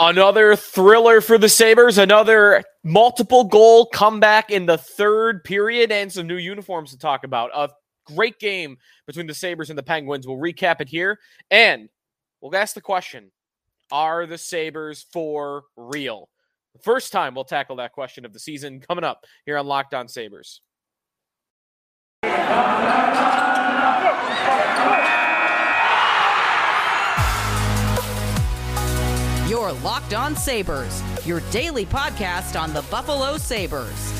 Another thriller for the Sabres, another multiple goal comeback in the third period, and some new uniforms to talk about. A great game between the Sabres and the Penguins. We'll recap it here, and we'll ask the question Are the Sabres for real? The first time we'll tackle that question of the season coming up here on Locked On Sabres. Locked On Sabres, your daily podcast on the Buffalo Sabres.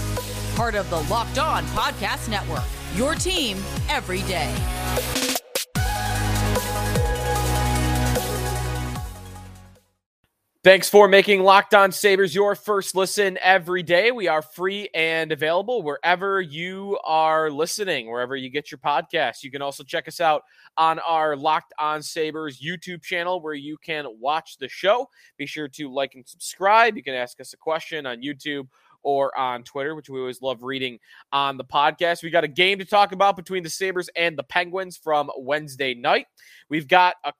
Part of the Locked On Podcast Network, your team every day. Thanks for making Locked On Sabres your first listen every day. We are free and available wherever you are listening, wherever you get your podcasts. You can also check us out on our Locked On Sabres YouTube channel where you can watch the show. Be sure to like and subscribe. You can ask us a question on YouTube or on Twitter, which we always love reading on the podcast. We got a game to talk about between the Sabres and the Penguins from Wednesday night. We've got a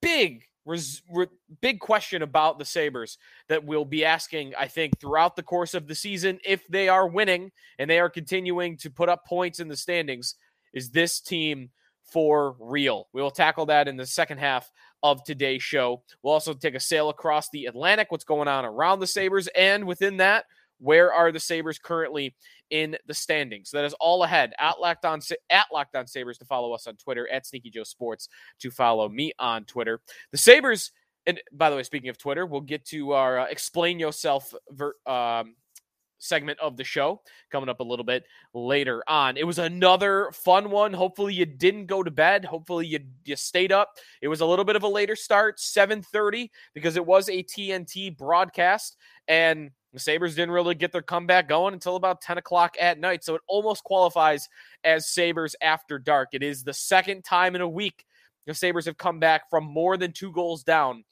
big res- re- big question about the Sabres that we'll be asking, I think, throughout the course of the season if they are winning and they are continuing to put up points in the standings. Is this team for real? We will tackle that in the second half of today's show. We'll also take a sail across the Atlantic, what's going on around the Sabres, and within that, where are the Sabres currently in the standings? That is all ahead at Locked On at Locked On Sabres to follow us on Twitter at Sneaky Joe Sports to follow me on Twitter. The Sabres, and by the way, speaking of Twitter, we'll get to our uh, explain yourself ver, um, segment of the show coming up a little bit later on. It was another fun one. Hopefully you didn't go to bed. Hopefully you you stayed up. It was a little bit of a later start, 7:30 because it was a TNT broadcast and the Sabres didn't really get their comeback going until about 10 o'clock at night. So it almost qualifies as Sabres after dark. It is the second time in a week the Sabres have come back from more than two goals down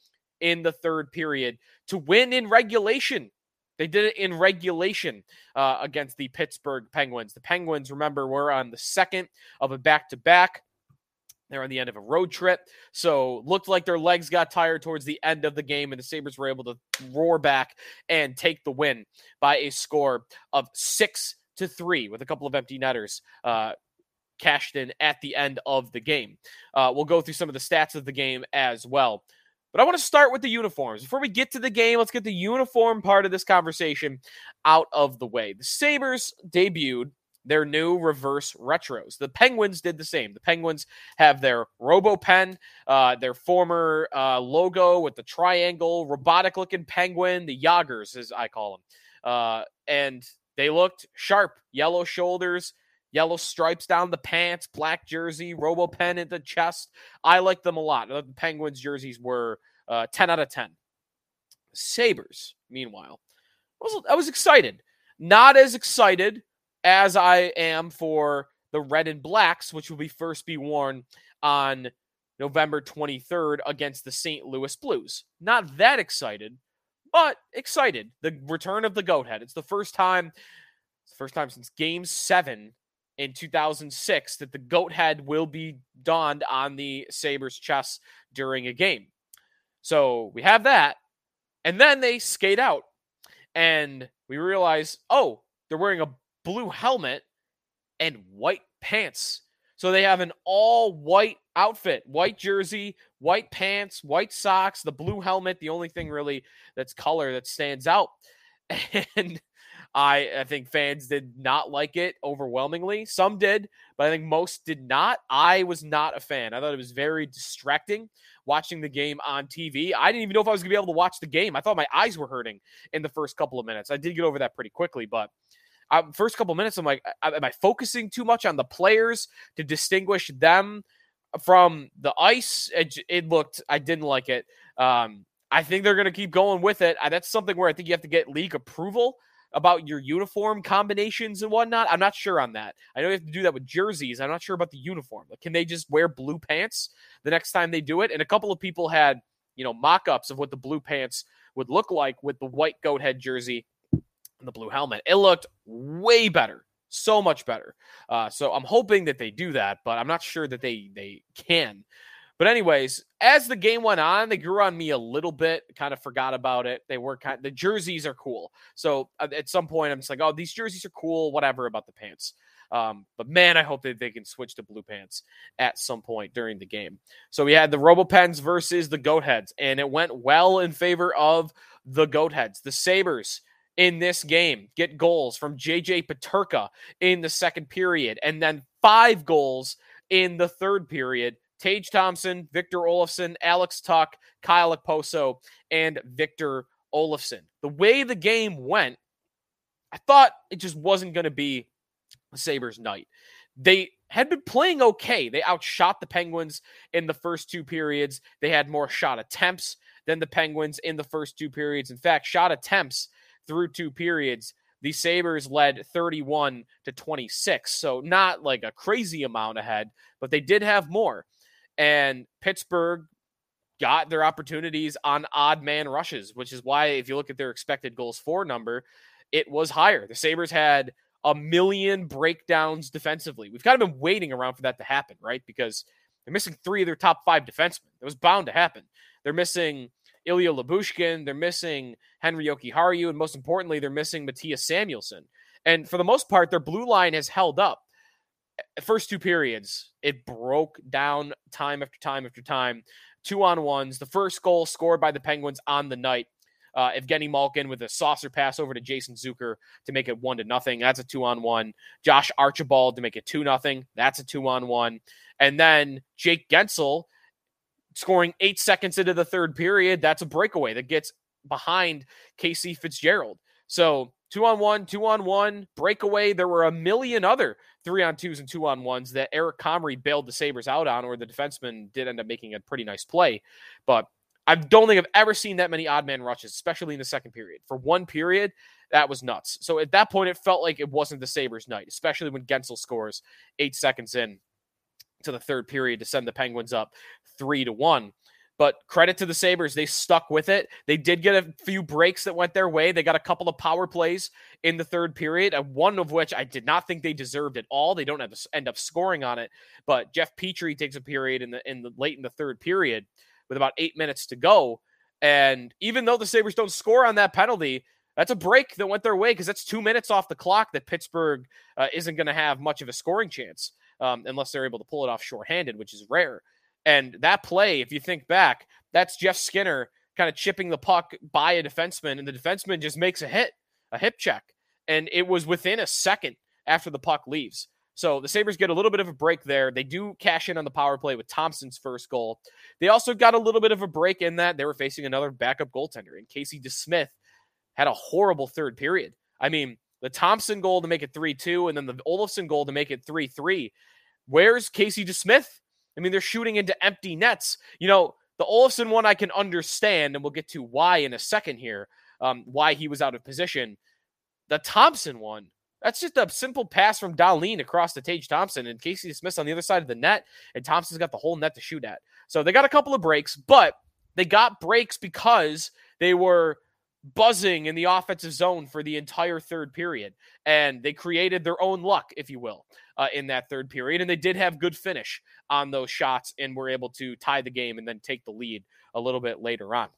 in the third period to win in regulation. They did it in regulation uh, against the Pittsburgh Penguins. The Penguins, remember, were on the second of a back to back. They're on the end of a road trip. So looked like their legs got tired towards the end of the game, and the Sabres were able to roar back and take the win by a score of six to three with a couple of empty netters. Uh, cashed in at the end of the game. Uh, we'll go through some of the stats of the game as well. But I want to start with the uniforms. Before we get to the game, let's get the uniform part of this conversation out of the way. The Sabres debuted their new reverse retros. The Penguins did the same. The Penguins have their Robo Pen, uh, their former uh, logo with the triangle, robotic looking penguin, the Jagrs, as I call them. Uh, and they looked sharp, yellow shoulders, yellow stripes down the pants, black jersey, Robo Pen at the chest. I like them a lot. The Penguins jerseys were uh, 10 out of 10. Sabres, meanwhile, I was, I was excited. Not as excited as I am for the red and blacks, which will be first be worn on November 23rd against the St. Louis Blues. Not that excited, but excited. The return of the goat head. It's the first time, it's the first time since game seven in 2006 that the goat head will be donned on the Sabres chest during a game. So we have that. And then they skate out and we realize, oh, they're wearing a blue helmet and white pants. So they have an all white outfit, white jersey, white pants, white socks, the blue helmet, the only thing really that's color that stands out. And I, I think fans did not like it overwhelmingly. Some did, but I think most did not. I was not a fan. I thought it was very distracting watching the game on TV. I didn't even know if I was going to be able to watch the game. I thought my eyes were hurting in the first couple of minutes. I did get over that pretty quickly, but uh, first couple minutes, I'm like, am I focusing too much on the players to distinguish them from the ice? It, it looked, I didn't like it. Um, I think they're going to keep going with it. That's something where I think you have to get league approval about your uniform combinations and whatnot. I'm not sure on that. I know you have to do that with jerseys. I'm not sure about the uniform. Like, can they just wear blue pants the next time they do it? And a couple of people had, you know, mock ups of what the blue pants would look like with the white goat head jersey the blue helmet. It looked way better, so much better. Uh, so I'm hoping that they do that, but I'm not sure that they they can. But anyways, as the game went on, they grew on me a little bit. Kind of forgot about it. They were kind. Of, the jerseys are cool. So uh, at some point, I'm just like, oh, these jerseys are cool. Whatever about the pants. Um, but man, I hope that they can switch to blue pants at some point during the game. So we had the RoboPens versus the Goatheads, and it went well in favor of the Goatheads. The Sabres in this game get goals from JJ Peterka in the second period, and then five goals in the third period. Tage Thompson, Victor Olofsson, Alex Tuch, Kyle Okposo, and Victor Olofsson. The way the game went, I thought it just wasn't going to be Sabres night. They had been playing okay. They outshot the Penguins in the first two periods. They had more shot attempts than the Penguins in the first two periods. In fact, shot attempts through two periods, the Sabres led 31 to 26. So not like a crazy amount ahead, but they did have more. And Pittsburgh got their opportunities on odd man rushes, which is why if you look at their expected goals for number, it was higher. The Sabres had a million breakdowns defensively. We've kind of been waiting around for that to happen, right? Because they're missing three of their top five defensemen. It was bound to happen. They're missing Ilya Lyubushkin. they're missing Henri Jokiharju, and most importantly, they're missing Mattias Samuelsson. And for the most part, their blue line has held up. First two periods, it broke down time after time after time. Two on ones. The first goal scored by the Penguins on the night uh, Evgeny Malkin with a saucer pass over to Jason Zucker to make it one to nothing. That's a two on one. Josh Archibald to make it two nothing. That's a two on one. And then Jake Guentzel scoring eight seconds into the third period. That's a breakaway that gets behind Casey Fitzgerald. So two on one, two on one, breakaway. There were a million other three on twos and two on ones that Eric Comrie bailed the Sabres out on, or the defenseman did end up making a pretty nice play. But I don't think I've ever seen that many odd man rushes, especially in the second period. For one period, that was nuts. So at that point, it felt like it wasn't the Sabres' night, especially when Guentzel scores eight seconds in to the third period to send the Penguins up three to one. But credit to the Sabres, they stuck with it. They did get a few breaks that went their way. They got a couple of power plays in the third period, one of which I did not think they deserved at all. They don't have to end up scoring on it, but Jeff Petry takes a period in the in the late in the third period with about eight minutes to go. And even though the Sabres don't score on that penalty, that's a break that went their way because that's two minutes off the clock that Pittsburgh uh, isn't going to have much of a scoring chance um, unless they're able to pull it off shorthanded, which is rare. And that play, if you think back, that's Jeff Skinner kind of chipping the puck by a defenseman, and the defenseman just makes a hit, a hip check. And it was within a second after the puck leaves. So the Sabres get a little bit of a break there. They do cash in on the power play with Thompson's first goal. They also got a little bit of a break in that they were facing another backup goaltender, and Casey DeSmith had a horrible third period. I mean, the Thompson goal to make it 3 2, and then the Olofsson goal to make it 3 3. Where's Casey DeSmith? I mean, they're shooting into empty nets. You know, the Olofsson one I can understand, and we'll get to why in a second here, um, why he was out of position. The Thompson one, that's just a simple pass from Dahlin across to Tage Thompson and Casey Smith on the other side of the net, and Thompson's got the whole net to shoot at. So they got a couple of breaks, but they got breaks because they were buzzing in the offensive zone for the entire third period, and they created their own luck, if you will, uh, in that third period. And they did have good finish on those shots, and were able to tie the game and then take the lead a little bit later on.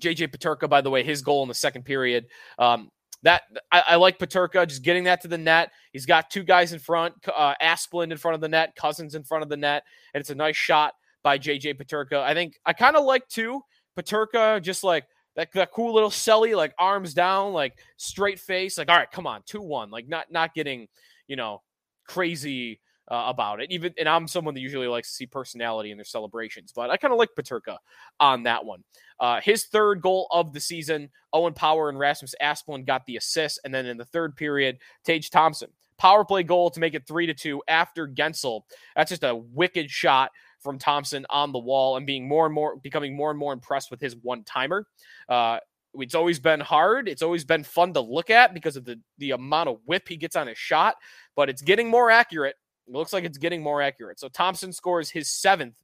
JJ Peterka, by the way, his goal in the second period um, that I, I, like Peterka just getting that to the net. He's got two guys in front, uh, Asplund in front of the net, Cousins in front of the net, and it's a nice shot by JJ Peterka. I think I kind of like too Peterka, just like that, that cool little selly, like arms down, like straight face, like all right, come on, two one, like not not getting you know crazy uh, about it. Even and I'm someone that usually likes to see personality in their celebrations, but I kind of like Peterka on that one. Uh, his third goal of the season, Owen Power and Rasmus Asplund got the assist, and then in the third period, Tage Thompson power play goal to make it three to two after Guentzel. That's just a wicked shot from Thompson on the wall and being more and more becoming more and more impressed with his one timer. Uh, it's always been hard. It's always been fun to look at because of the the amount of whip he gets on his shot, but it's getting more accurate it looks like it's getting more accurate. So Thompson scores his seventh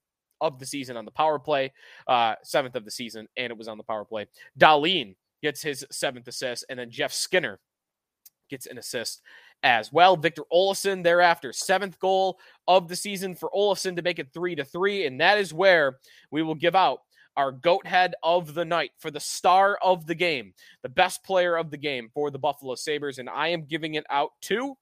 of the season on the power play, uh, seventh of the season, and it was on the power play. Dahlin gets his seventh assist, and then Jeff Skinner gets an assist as well. Victor Olofsson thereafter, seventh goal of the season for Olofsson to make it three to three. And that is where we will give out our goat head of the night for the star of the game, the best player of the game for the Buffalo Sabres. And I am giving it out to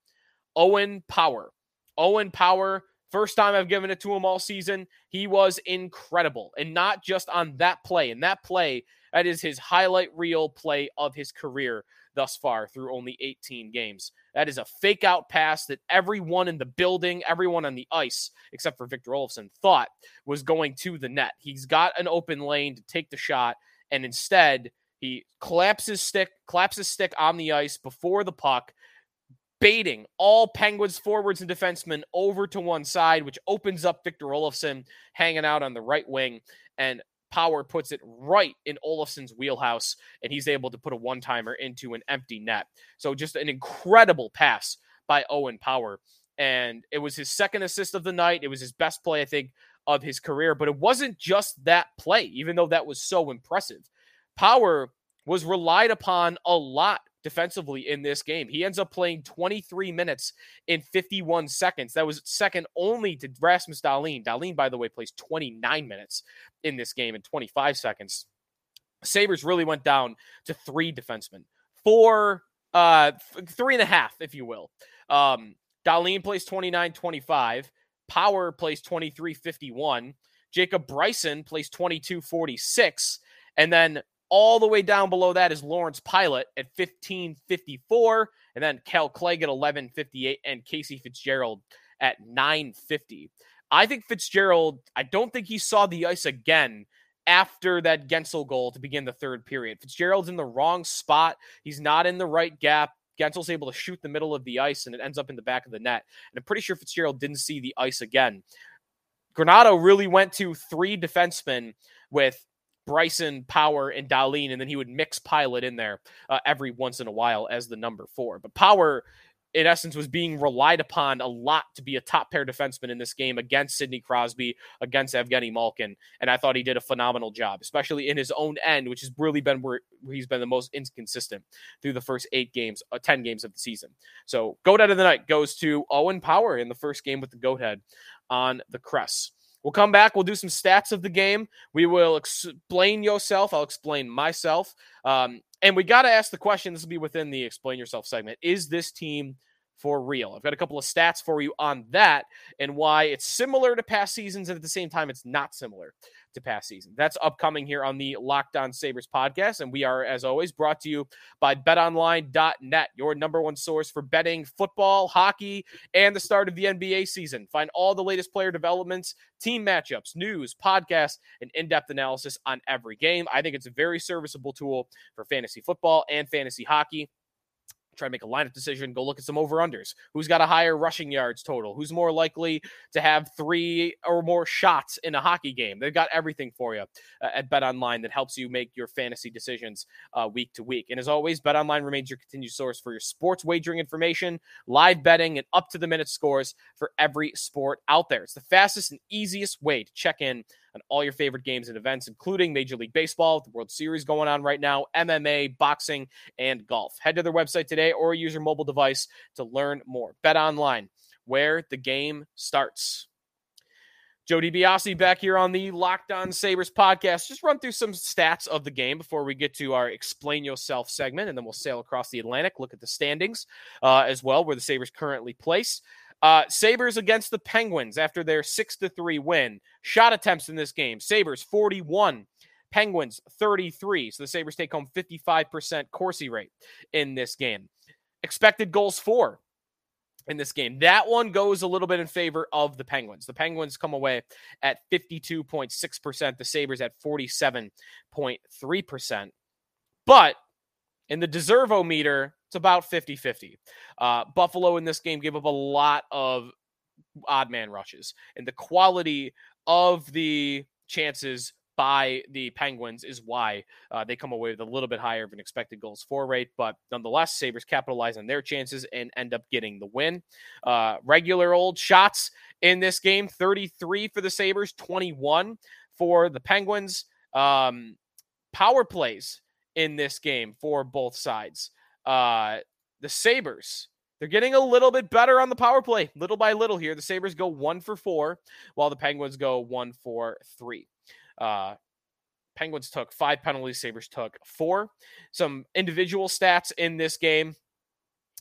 Owen Power. Owen Power, first time I've given it to him all season. He was incredible. And not just on that play. And that play, that is his highlight reel play of his career thus far through only 18 games. That is a fake out pass that everyone in the building, everyone on the ice, except for Victor Olofsson, thought was going to the net. He's got an open lane to take the shot, and instead he claps his stick, claps his stick on the ice before the puck, baiting all Penguins forwards and defensemen over to one side, which opens up Victor Olofsson hanging out on the right wing. And Power puts it right in Olofsson's wheelhouse, and he's able to put a one timer into an empty net. So just an incredible pass by Owen Power. And it was his second assist of the night. It was his best play, I think, of his career. But it wasn't just that play, even though that was so impressive. Power was relied upon a lot defensively in this game. He ends up playing 23 minutes in 51 seconds. That was second only to Rasmus Dahlin. Dahlin, by the way, plays 29 minutes in this game in 25 seconds. Sabres really went down to three defensemen, four, uh, three and a half, if you will. Um, Dahlin plays 29 25. Power plays 23 51. Jacob Bryson plays 22 46. And then all the way down below that is Lawrence Pilut at 1554, and then Kale Clague at 1158, and Casey Fitzgerald at 950. I think Fitzgerald, I don't think he saw the ice again after that Guentzel goal to begin the third period. Fitzgerald's in the wrong spot. He's not in the right gap. Guentzel's able to shoot the middle of the ice and it ends up in the back of the net. And I'm pretty sure Fitzgerald didn't see the ice again. Granato really went to three defensemen with Bryson, Power, and Dahlin, and then he would mix Pilut in there uh, every once in a while as the number four. But Power, in essence, was being relied upon a lot to be a top pair defenseman in this game against Sidney Crosby, against Evgeny Malkin, and I thought he did a phenomenal job, especially in his own end, which has really been where he's been the most inconsistent through the first eight games, uh, ten games of the season. So, goat head of the night goes to Owen Power in the first game with the goat head on the crest. We'll come back. We'll do some stats of the game. We will explain yourself. I'll explain myself. Um, and we got to ask the question. This will be within the explain yourself segment. Is this team for real? I've got a couple of stats for you on that and why it's similar to past seasons and at the same time it's not similar to past season. That's upcoming here on the Locked On Sabres podcast. And we are, as always, brought to you by betonline.net, your number one source for betting football, hockey, and the start of the NBA season. Find all the latest player developments, team matchups, news, podcasts, and in depth analysis on every game. I think it's a very serviceable tool for fantasy football and fantasy hockey try to make a lineup decision, go look at some over unders. Who's got a higher rushing yards total? Who's more likely to have three or more shots in a hockey game? They've got everything for you uh, at Bet Online that helps you make your fantasy decisions uh, week to week. And as always, Bet Online remains your continued source for your sports wagering information, live betting, and up to the minute scores for every sport out there. It's the fastest and easiest way to check in on all your favorite games and events, including Major League Baseball, the World Series going on right now, MMA, boxing, and golf. Head to their website today or use your mobile device to learn more. Bet online, where the game starts. Joe DiBiase back here on the Locked On Sabres podcast. Just run through some stats of the game before we get to our Explain Yourself segment, and then we'll sail across the Atlantic, look at the standings uh, as well, where the Sabres currently place. Uh, Sabres against the Penguins after their 6 to 3 win. Shot attempts in this game. Sabres 41, Penguins 33. So the Sabres take home 55% Corsi rate in this game. Expected goals for in this game. That one goes a little bit in favor of the Penguins. The Penguins come away at 52.6%, the Sabres at 47.3%. But in the Deservo meter, it's about 50 50. Uh, Buffalo in this game gave up a lot of odd man rushes, and the quality of the chances by the Penguins is why uh, they come away with a little bit higher of an expected goals for rate. But nonetheless, Sabres capitalize on their chances and end up getting the win. Uh, regular old shots in this game 33 for the Sabres, 21 for the Penguins. Um, power plays in this game for both sides. Uh, the Sabres they're getting a little bit better on the power play, little by little here. The Sabres go one for four, while the Penguins go one for three. Uh, Penguins took five penalties, Sabres took four. Some individual stats in this game.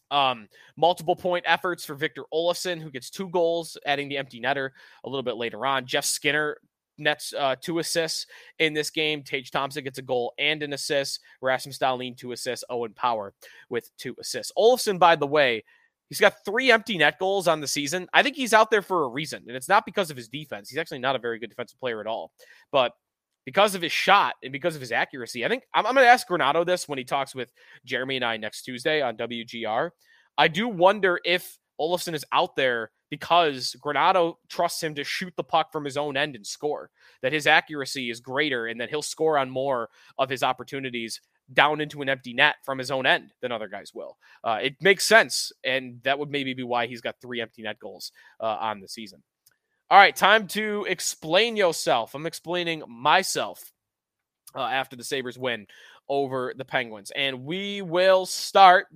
Um, multiple point efforts for Victor Olofsson, who gets two goals, adding the empty netter a little bit later on. Jeff Skinner nets uh, two assists in this game. Tage Thompson gets a goal and an assist. Rasmus Dahlin, two assists. Owen Power with two assists. Olofsson, by the way, he's got three empty net goals on the season. I think he's out there for a reason, and it's not because of his defense. He's actually not a very good defensive player at all, but because of his shot and because of his accuracy. I think I'm, I'm going to ask Granato this when he talks with Jeremy and I next Tuesday on WGR. I do wonder if Olofsson is out there because Granato trusts him to shoot the puck from his own end and score, that his accuracy is greater and that he'll score on more of his opportunities down into an empty net from his own end than other guys will. Uh, it makes sense. And that would maybe be why he's got three empty net goals uh, on the season. All right, time to explain yourself. I'm explaining myself uh, after the Sabres win over the Penguins. And we will start.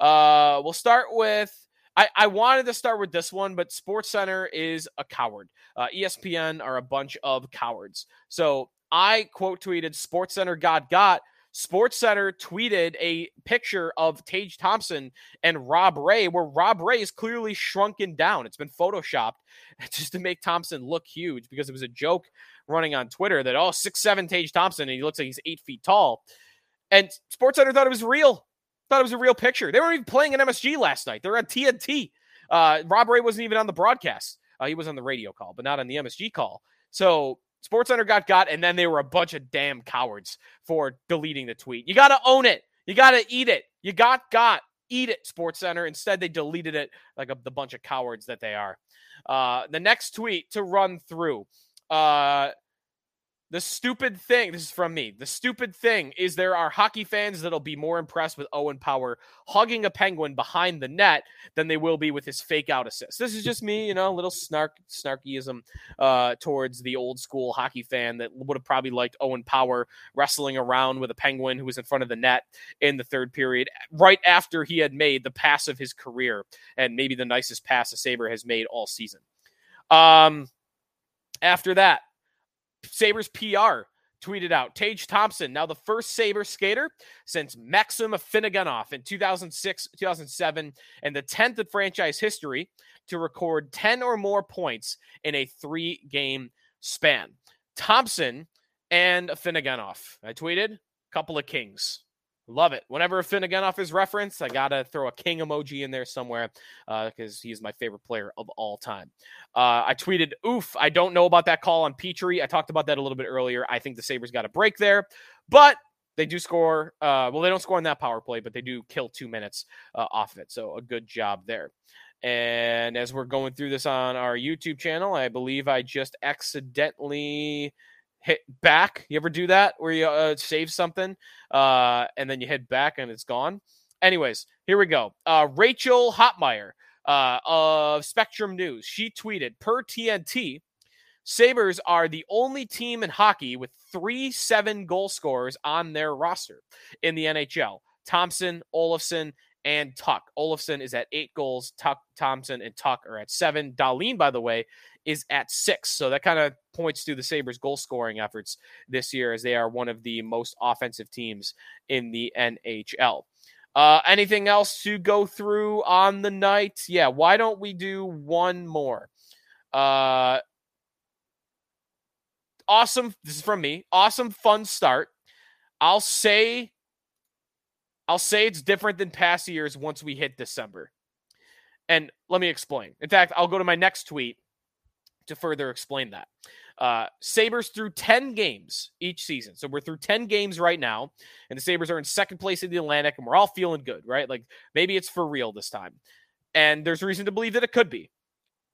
Uh, we'll start with. I, I wanted to start with this one, but Sports Center is a coward. Uh, ESPN are a bunch of cowards. So I quote tweeted Sports Center got got Sports Center tweeted a picture of Tage Thompson and Rob Ray, where Rob Ray is clearly shrunken down. It's been photoshopped just to make Thompson look huge because it was a joke running on Twitter that, oh, six seven Tage Thompson, and he looks like he's eight feet tall. And Sports Center thought it was real, thought it was a real picture. They weren't even playing in MSG last night. They're on TNT. Uh, Rob Ray wasn't even on the broadcast. Uh, he was on the radio call, but not on the MSG call. So SportsCenter got got, and then they were a bunch of damn cowards for deleting the tweet. You got to own it. You got to eat it. You got got. Eat it, SportsCenter. Instead, they deleted it like a, the bunch of cowards that they are. Uh, the next tweet to run through. Uh, the stupid thing, this is from me. The stupid thing is there are hockey fans that'll be more impressed with Owen Power hugging a penguin behind the net than they will be with his fake out assist. This is just me, you know, a little snark snarkyism uh, towards the old school hockey fan that would have probably liked Owen Power wrestling around with a penguin who was in front of the net in the third period, right after he had made the pass of his career and maybe the nicest pass a Sabre has made all season. Um, after that, Sabres PR tweeted out Tage Thompson, now the first Sabre skater since Maxim Afinogenov in 2006, 2007, and the 10th in franchise history to record 10 or more points in a three game span. Thompson and Afinogenov. I tweeted, couple of kings. Love it. Whenever a Afinogenov is referenced, I gotta throw a king emoji in there somewhere because uh, he's my favorite player of all time. Uh, I tweeted, "Oof, I don't know about that call on Petry." I talked about that a little bit earlier. I think the Sabres got a break there, but they do score. Uh, well, they don't score in that power play, but they do kill two minutes uh, off of it. So a good job there." And as we're going through this on our YouTube channel, I believe I just accidentally hit back. You ever do that where you uh, save something uh, and then you hit back and it's gone? Anyways, here we go. Uh, Rachel Hotmeyer uh, of Spectrum News, she tweeted per TNT, Sabres are the only team in hockey with three seven goal scorers on their roster in the NHL. Thompson, Olofsson, and Tuch. Olofsson is at eight goals. Tuch, Thompson, and Tuch are at seven. Dahlin, by the way, is at six. So that kind of points to the Sabres' goal scoring efforts this year as they are one of the most offensive teams in the NHL. Uh, anything else to go through on the night? Yeah, why don't we do one more? Uh, awesome. This is from me. Awesome, fun start. I'll say, I'll say it's different than past years once we hit December. And let me explain. In fact, I'll go to my next tweet to further explain that. Uh, Sabres through 10 games each season. So we're through 10 games right now, and the Sabres are in second place in the Atlantic, and we're all feeling good, right? Like maybe it's for real this time. And there's reason to believe that it could be.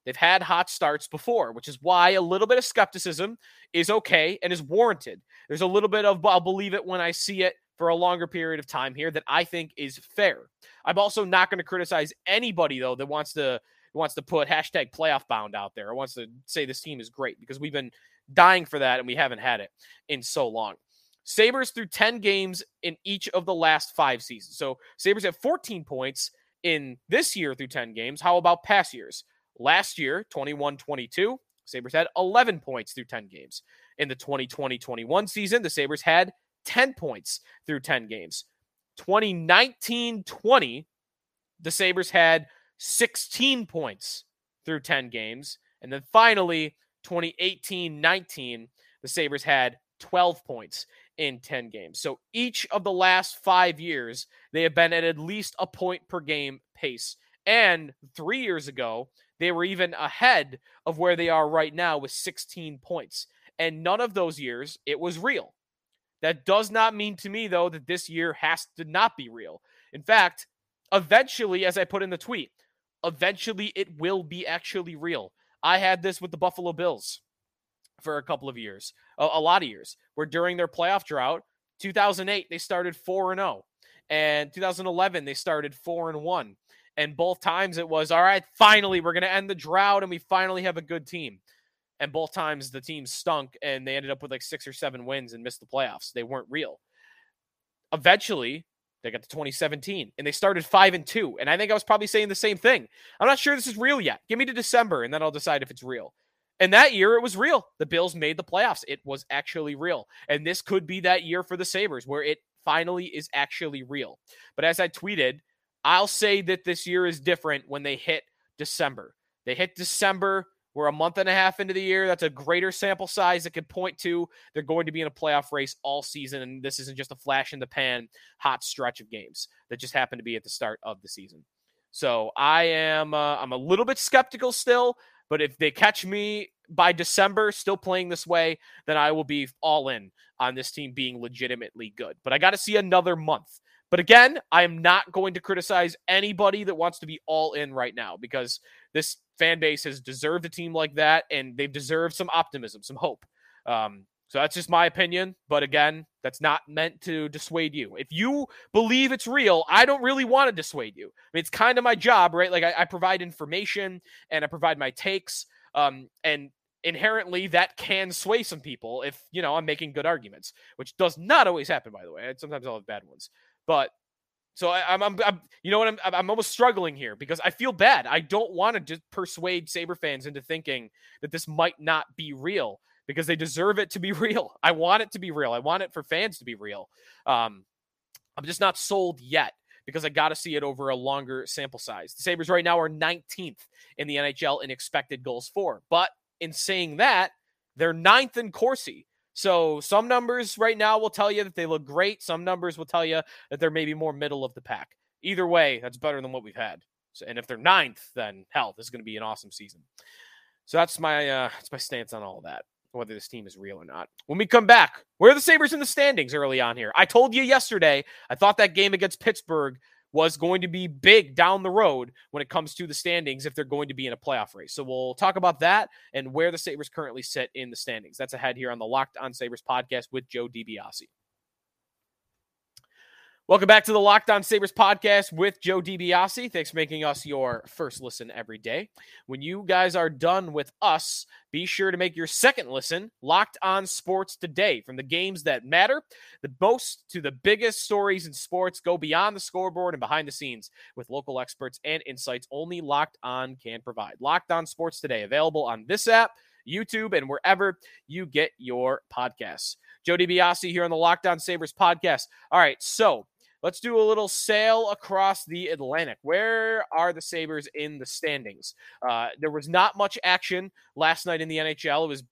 They've had hot starts before, which is why a little bit of skepticism is okay and is warranted. There's a little bit of, I'll believe it when I see it for a longer period of time here that I think is fair. I'm also not going to criticize anybody, though, that wants to wants to put hashtag playoff bound out there or wants to say this team is great because we've been dying for that and we haven't had it in so long. Sabres through 10 games in each of the last five seasons. So Sabres have 14 points in this year through 10 games. How about past years? Last year, 21 22, Sabres had 11 points through 10 games. In the 2020 21 season, the Sabres had 10 points through 10 games. 2019 20, the Sabres had 16 points through 10 games. And then finally, 2018 19, the Sabres had 12 points in 10 games. So each of the last five years, they have been at at least a point per game pace. And three years ago, they were even ahead of where they are right now with 16 points. And none of those years, it was real. That does not mean to me, though, that this year has to not be real. In fact, eventually, as I put in the tweet, eventually it will be actually real. I had this with the Buffalo Bills for a couple of years, a, a lot of years, where during their playoff drought, 2008 they started 4 and 0 and 2011 they started 4 and 1 and both times it was all right finally we're going to end the drought and we finally have a good team. And both times the team stunk and they ended up with like 6 or 7 wins and missed the playoffs. They weren't real. Eventually they got to 2017 and they started 5 and 2 and i think i was probably saying the same thing i'm not sure this is real yet give me to december and then i'll decide if it's real and that year it was real. The Bills made the playoffs. It was actually real. And this could be that year for the Sabres where it finally is actually real. But as I tweeted, I'll say that this year is different when they hit December. They hit December. We're a month and a half into the year. That's a greater sample size that could point to they're going to be in a playoff race all season. And this isn't just a flash in the pan, hot stretch of games that just happened to be at the start of the season. So I am uh, I'm a little bit skeptical still. But if they catch me by December still playing this way, then I will be all in on this team being legitimately good. But I got to see another month. But again, I am not going to criticize anybody that wants to be all in right now because this fan base has deserved a team like that and they've deserved some optimism, some hope. Um, so that's just my opinion. But again, that's not meant to dissuade you. If you believe it's real, I don't really want to dissuade you. I mean, it's kind of my job, right? Like I, I provide information and I provide my takes. Um, and inherently that can sway some people if you know I'm making good arguments, which does not always happen, by the way. Sometimes I'll have bad ones, but so I, am I'm, I'm, you know what, I'm, I'm almost struggling here because I feel bad. I don't want to just persuade Saber fans into thinking that this might not be real because they deserve it to be real. I want it to be real. I want it for fans to be real. Um, I'm just not sold yet because I got to see it over a longer sample size. The Sabres right now are 19th in the NHL in expected goals for. But in saying that, they're ninth in Corsi. So some numbers right now will tell you that they look great. Some numbers will tell you that they're maybe more middle of the pack. Either way, that's better than what we've had. So, and if they're ninth, then hell, this is going to be an awesome season. So that's my uh, that's my stance on all that whether this team is real or not. When we come back, where are the Sabres in the standings early on here? I told you yesterday, I thought that game against Pittsburgh was going to be big down the road when it comes to the standings if they're going to be in a playoff race. So we'll talk about that and where the Sabres currently sit in the standings. That's ahead here on the Locked On Sabres podcast with Joe DiBiase. Welcome back to the Locked On Sabres podcast with Joe DiBiase. Thanks for making us your first listen every day. When you guys are done with us, be sure to make your second listen Locked On Sports Today. From the games that matter, the most to the biggest stories in sports, go beyond the scoreboard and behind the scenes with local experts and insights only Locked On can provide. Locked On Sports Today, available on this app, YouTube, and wherever you get your podcasts. Joe DiBiase here on the Locked On Sabres podcast. All right, so Let's do a little sail across the Atlantic. Where are the Sabres in the standings? Uh, there was not much action last night in the NHL. It was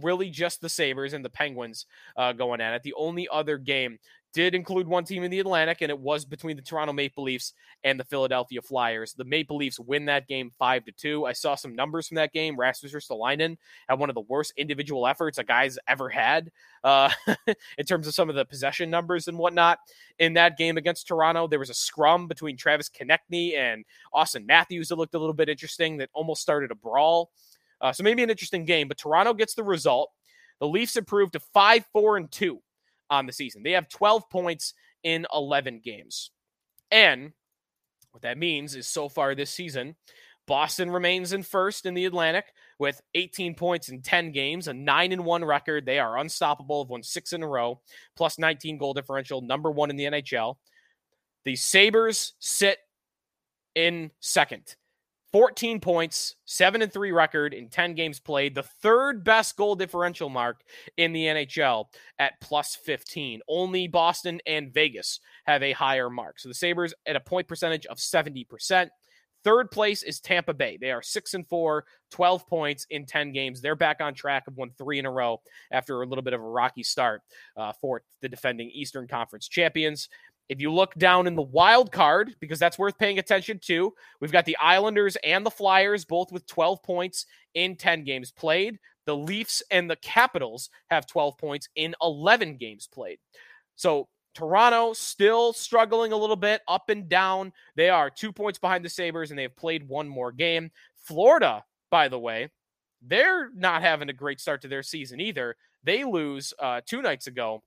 really just the Sabres and the Penguins uh, going at it. The only other game did include one team in the Atlantic, and it was between the Toronto Maple Leafs and the Philadelphia Flyers. The Maple Leafs win that game five to two. I saw some numbers from that game. Rasmus Ristolainen had one of the worst individual efforts a guy's ever had uh, in terms of some of the possession numbers and whatnot in that game against Toronto. There was a scrum between Travis Konecny and Austin Matthews that looked a little bit interesting that almost started a brawl. Uh, so maybe an interesting game, but Toronto gets the result. The Leafs improved to five, four, and two on the season. They have 12 points in 11 games. And what that means is so far this season, Boston remains in first in the Atlantic with 18 points in 10 games, a 9 and 1 record. They are unstoppable, have won 6 in a row, plus 19 goal differential, number 1 in the NHL. The Sabres sit in second. 14 points, 7 and 3 record in 10 games played, the third best goal differential mark in the NHL at plus 15. Only Boston and Vegas have a higher mark. So the Sabres at a point percentage of 70%. Third place is Tampa Bay. They are 6 and 4, 12 points in 10 games. They're back on track of won 3 in a row after a little bit of a rocky start uh, for the defending Eastern Conference champions. If you look down in the wild card, because that's worth paying attention to, we've got the Islanders and the Flyers both with 12 points in 10 games played. The Leafs and the Capitals have 12 points in 11 games played. So Toronto still struggling a little bit up and down. They are two points behind the Sabres and they have played one more game. Florida, by the way, they're not having a great start to their season either. They lose uh, two nights ago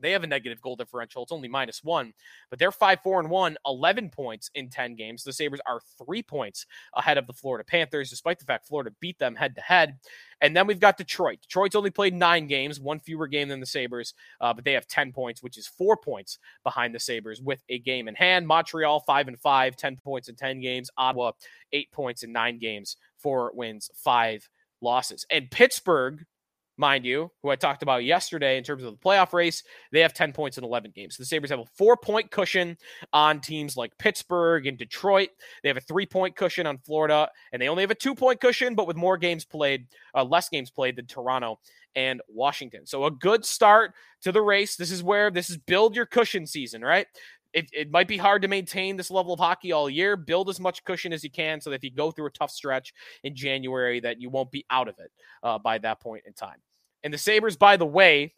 they have a negative goal differential. It's only minus one, but they're 5 4 and 1, 11 points in 10 games. The Sabres are three points ahead of the Florida Panthers, despite the fact Florida beat them head to head. And then we've got Detroit. Detroit's only played nine games, one fewer game than the Sabres, uh, but they have 10 points, which is four points behind the Sabres with a game in hand. Montreal, 5 and 5, 10 points in 10 games. Ottawa, eight points in nine games, four wins, five losses. And Pittsburgh, mind you, who I talked about yesterday in terms of the playoff race, they have 10 points in 11 games. The Sabres have a four point cushion on teams like Pittsburgh and Detroit. They have a three point cushion on Florida, and they only have a two point cushion, but with more games played, uh, less games played than Toronto and Washington. So a good start to the race. This is where this is build your cushion season, right? It, it might be hard to maintain this level of hockey all year. Build as much cushion as you can so that if you go through a tough stretch in January, that you won't be out of it uh, by that point in time. And the Sabres, by the way,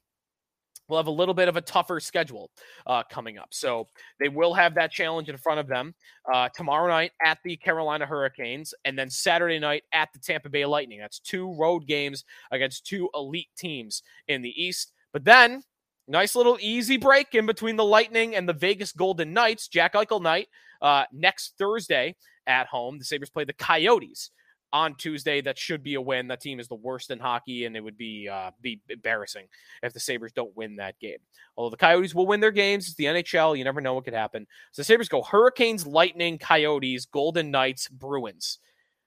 will have a little bit of a tougher schedule uh, coming up. So they will have that challenge in front of them uh, tomorrow night at the Carolina Hurricanes and then Saturday night at the Tampa Bay Lightning. That's two road games against two elite teams in the East. But then, nice little easy break in between the Lightning and the Vegas Golden Knights, Jack Eichel night, uh, next Thursday at home. The Sabres play the Coyotes on Tuesday. That should be a win. That team is the worst in hockey, and it would be uh, be embarrassing if the Sabres don't win that game. Although the Coyotes will win their games, it's the NHL. You never know what could happen. So the Sabres go Hurricanes, Lightning, Coyotes, Golden Knights, Bruins.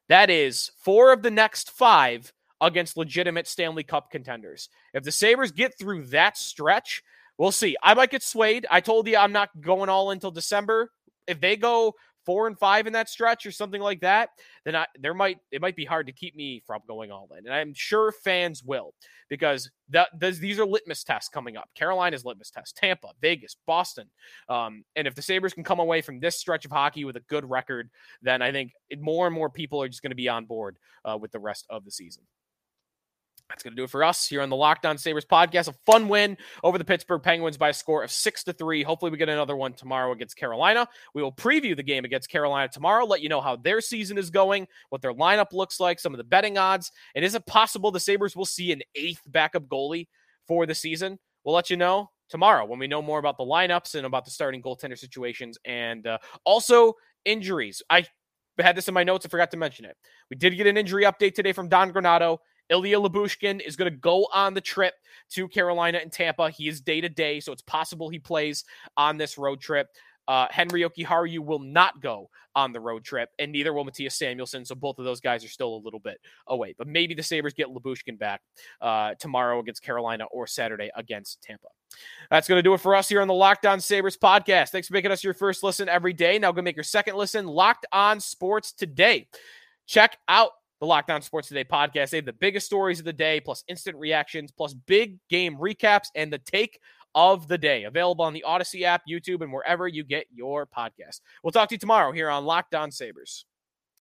That is four of the next five against legitimate Stanley Cup contenders. If the Sabres get through that stretch, we'll see. I might get swayed. I told you I'm not going all until December. If they go four and five in that stretch or something like that, then I, there might it might be hard to keep me from going all in, and I'm sure fans will because that these are litmus tests coming up. Carolina's litmus test, Tampa, Vegas, Boston, um, and if the Sabres can come away from this stretch of hockey with a good record, then I think more and more people are just going to be on board uh, with the rest of the season. That's going to do it for us here on the Locked On Sabres podcast. A fun win over the Pittsburgh Penguins by a score of six to three. Hopefully, we get another one tomorrow against Carolina. We will preview the game against Carolina tomorrow, let you know how their season is going, what their lineup looks like, some of the betting odds. And is it possible the Sabres will see an eighth backup goalie for the season? We'll let you know tomorrow when we know more about the lineups and about the starting goaltender situations and uh, also injuries. I had this in my notes. I forgot to mention it. We did get an injury update today from Don Granato. Ilya Lyubushkin is going to go on the trip to Carolina and Tampa. He is day to day, so it's possible he plays on this road trip. Uh, Henri Jokiharju will not go on the road trip, and neither will Mattias Samuelsson. So both of those guys are still a little bit away. But maybe the Sabres get Lyubushkin back uh, tomorrow against Carolina or Saturday against Tampa. That's going to do it for us here on the Locked On Sabres podcast. Thanks for making us your first listen every day. Now go make your second listen. Locked On Sports today. Check out the Locked On Sports Today podcast. They have the biggest stories of the day, plus instant reactions, plus big game recaps, and the take of the day. Available on the Odyssey app, YouTube, and wherever you get your podcast. We'll talk to you tomorrow here on Locked On Sabres.